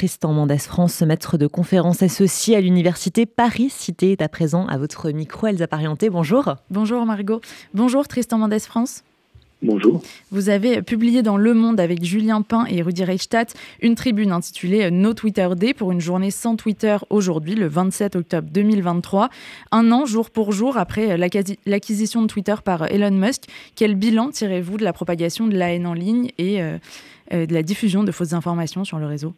Tristan Mendes France, maître de conférence associé à l'université Paris-Cité, est à présent à votre micro. Elsa Parienté, bonjour. Bonjour Margot. Bonjour Tristan Mendes France. Bonjour. Vous avez publié dans Le Monde avec Julien Pain et Rudy Reichstadt une tribune intitulée No Twitter Day pour une journée sans Twitter aujourd'hui, le 27 octobre 2023. Un an, jour pour jour, après l'acquisition de Twitter par Elon Musk. Quel bilan tirez-vous de la propagation de la haine en ligne et euh, euh, de la diffusion de fausses informations sur le réseau?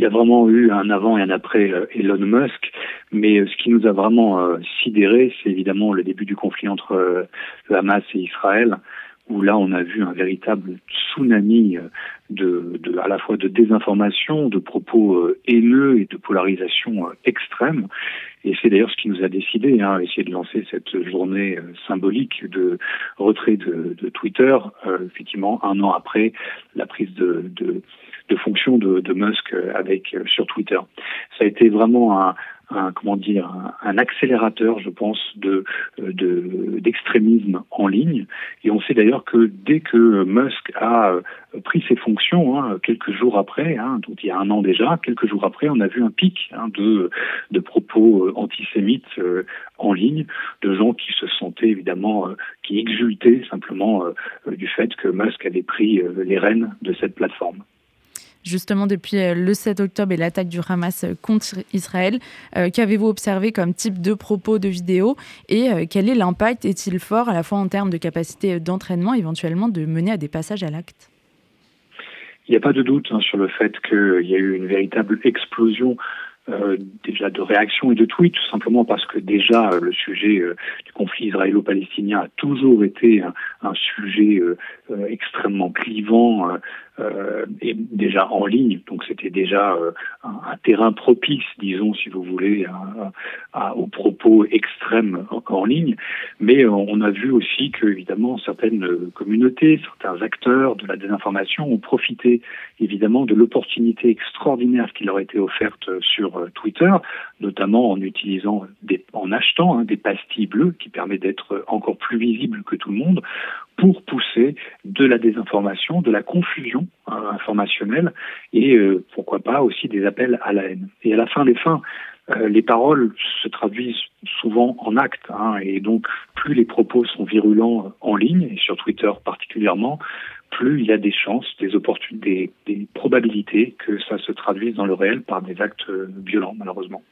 Il y a vraiment eu un avant et un après euh, Elon Musk, mais ce qui nous a vraiment sidéré, c'est évidemment le début du conflit entre Hamas et Israël, où là on a vu un véritable tsunami de, de, à la fois de désinformation, de propos haineux et de polarisation extrême. Et c'est d'ailleurs ce qui nous a décidé, hein, essayer de lancer cette journée symbolique de retrait de, de Twitter, effectivement un an après la prise de, de, de fonction de, de Musk avec sur Twitter. Ça a été vraiment un, un comment dire un, accélérateur, je pense, de d'extrémisme en ligne. Et on sait d'ailleurs que dès que Musk a euh, pris ses fonctions, hein, quelques jours après, hein, donc il y a un an déjà, quelques jours après, on a vu un pic hein, de de propos euh, antisémites euh, en ligne, de gens qui se sentaient évidemment, qui exultaient simplement du fait que Musk avait pris les rênes de cette plateforme justement depuis euh, le 7 octobre et l'attaque du Hamas euh, contre Israël. Euh, qu'avez-vous observé comme type de propos de vidéos et quel est l'impact? Est-il fort à la fois en termes de capacité d'entraînement, éventuellement de mener à des passages à l'acte? Il n'y a pas de doute hein, sur le fait qu'il y a eu une véritable explosion déjà de réactions et de tweets, tout simplement parce que déjà le sujet du conflit israélo-palestinien a toujours été un, sujet extrêmement clivant, euh, et déjà en ligne, donc c'était déjà euh, un, terrain propice, disons, si vous voulez, aux propos extrêmes en, ligne. Mais euh, on a vu aussi que, évidemment, certaines communautés, certains acteurs de la désinformation ont profité, évidemment, de l'opportunité extraordinaire qui leur a été offerte sur Twitter, notamment en utilisant, en achetant hein, des pastilles bleues qui permettent d'être encore plus visibles que tout le monde pour pousser de la désinformation, de la confusion hein, informationnelle et euh, pourquoi pas aussi des appels à la haine. Et à la fin des fins, euh, les paroles se traduisent souvent en actes hein, et donc plus les propos sont virulents en ligne et sur Twitter particulièrement, plus il y a des chances, des opportunités, des probabilités que ça se traduise dans le réel par des actes euh, violents malheureusement.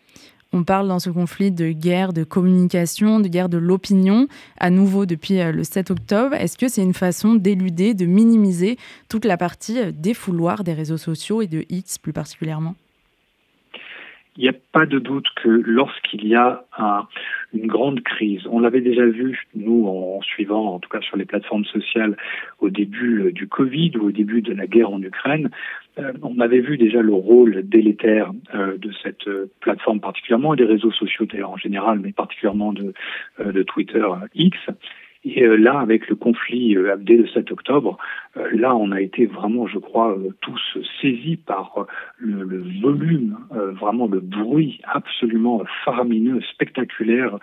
On parle dans ce conflit de guerre de communication, de guerre de l'opinion, à nouveau depuis euh, le 7 octobre. Est-ce que c'est une façon d'éluder, de minimiser toute la partie euh, défouloir des réseaux sociaux et de X plus particulièrement? Il n'y a pas de doute que lorsqu'il y a une grande crise, on l'avait déjà vu, nous, en, suivant, en tout cas sur les plateformes sociales, au début euh, du Covid ou au début de la guerre en Ukraine, euh, on avait vu déjà le rôle délétère euh, de cette plateforme particulièrement, et des réseaux sociaux d'ailleurs en général, mais particulièrement de, de Twitter X. Et euh, là, avec le conflit euh, dès le 7 octobre, euh, là, on a été vraiment, je crois, tous saisis par le, volume, vraiment le bruit absolument faramineux, spectaculaire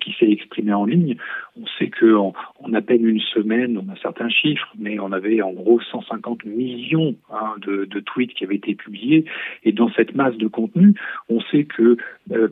qui s'est exprimé en ligne. On sait que en, à peine une semaine, on a certains chiffres, mais on avait en gros 150 millions hein, de, de, tweets qui avaient été publiés. Et dans cette masse de contenu, on sait que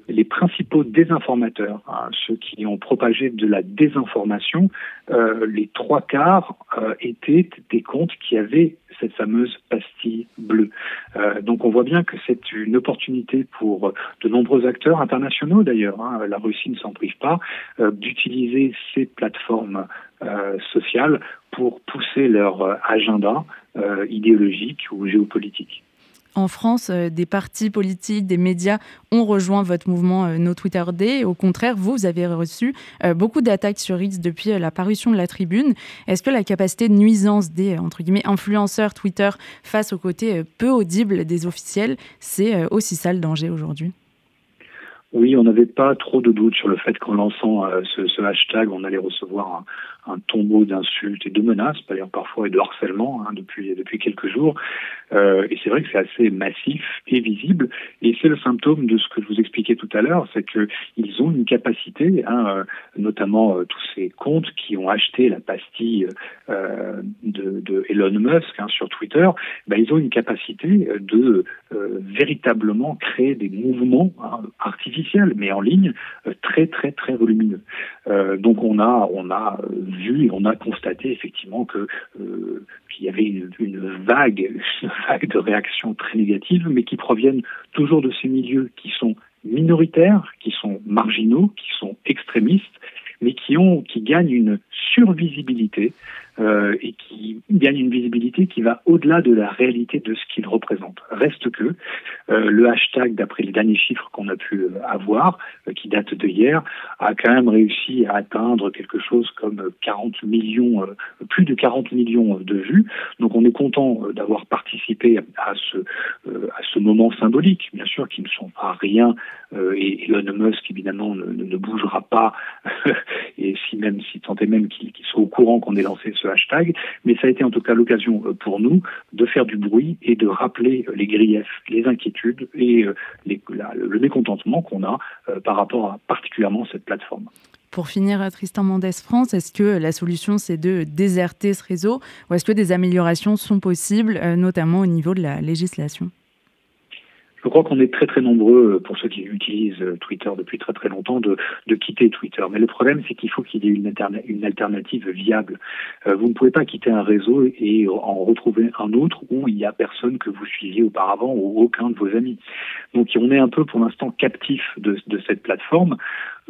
les principaux désinformateurs, hein, ceux qui ont propagé de la désinformation, euh, les trois quarts euh, étaient des comptes qui avaient cette fameuse pastille bleue. Euh, donc on voit bien que c'est une opportunité pour de nombreux acteurs internationaux d'ailleurs, hein, la Russie ne s'en prive pas, d'utiliser ces plateformes sociales pour pousser leur agenda idéologique ou géopolitique en France, euh, des partis politiques, des médias ont rejoint votre mouvement euh, No Twitter Day. Au contraire, vous, vous avez reçu euh, beaucoup d'attaques sur X depuis la parution de la tribune. Est-ce que la capacité de nuisance des entre guillemets influenceurs Twitter face au côté peu audible des officiels, c'est aussi ça le danger aujourd'hui? Oui, on n'avait pas trop de doutes sur le fait qu'en lançant ce, hashtag, on allait recevoir un, tombeau d'insultes et de menaces, parfois et de harcèlement hein, depuis depuis quelques jours. Euh, et c'est vrai que c'est assez massif et visible. Et c'est le symptôme de ce que je vous expliquais tout à l'heure, c'est que ils ont une capacité, hein, euh, notamment euh, tous ces comptes qui ont acheté la pastille euh, de, de, Elon Musk hein, sur Twitter, ben, ils ont une capacité de euh, véritablement créer des mouvements hein, mais en ligne, très très très volumineux. donc on a on a vu et on a constaté effectivement que qu'il y avait une, vague de réactions très négatives, mais qui proviennent toujours de ces milieux qui sont minoritaires, qui sont marginaux, qui sont extrémistes, mais qui ont, qui gagnent une survisibilité euh, et qui gagne une visibilité qui va au-delà de la réalité de ce qu'il représente. Reste que euh, le hashtag, d'après les derniers chiffres qu'on a pu euh, avoir, qui date de hier, a quand même réussi à atteindre quelque chose comme 40 millions, plus de 40 millions de vues. Donc on est content d'avoir participé à ce, à ce moment symbolique, bien sûr, qui ne sont pas rien, et Elon Musk évidemment ne, bougera pas, et si même si tant est même qu'il soit au courant qu'on ait lancé ce hashtag, mais ça a été en tout cas l'occasion euh, pour nous de faire du bruit et de rappeler euh, les griefs, les inquiétudes et euh, le mécontentement qu'on a par rapport à particulièrement cette plateforme. Pour finir, Tristan Mendes France, est-ce que la solution c'est de déserter ce réseau ou est-ce que des améliorations sont possibles, notamment au niveau de la législation? Je crois qu'on est très très nombreux, euh, pour ceux qui utilisent euh, Twitter depuis très très longtemps, de, de quitter Twitter. Mais le problème, c'est qu'il faut qu'il y ait une, une alternative viable. Euh, vous ne pouvez pas quitter un réseau et en retrouver un autre où il n'y a personne que vous suiviez auparavant ou aucun de vos amis. Donc on est un peu pour l'instant captif de, de cette plateforme.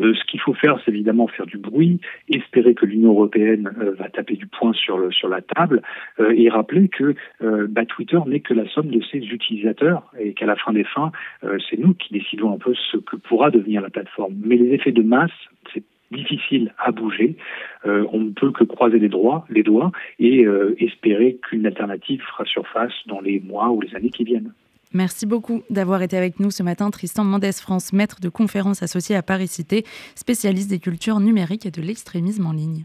Euh, ce qu'il faut faire, c'est évidemment faire du bruit, espérer que l'Union européenne euh, va taper du poing sur, le, sur la table euh, et rappeler que bah, Twitter n'est que la somme de ses utilisateurs et qu'à la fin des fins, c'est nous qui décidons un peu ce que pourra devenir la plateforme. Mais les effets de masse, c'est difficile à bouger. on ne peut que croiser les, droits, les doigts et espérer qu'une alternative fera surface dans les mois ou les années qui viennent. Merci beaucoup d'avoir été avec nous ce matin, Tristan Mendes France, maître de conférences associé à Paris Cité, spécialiste des cultures numériques et de l'extrémisme en ligne.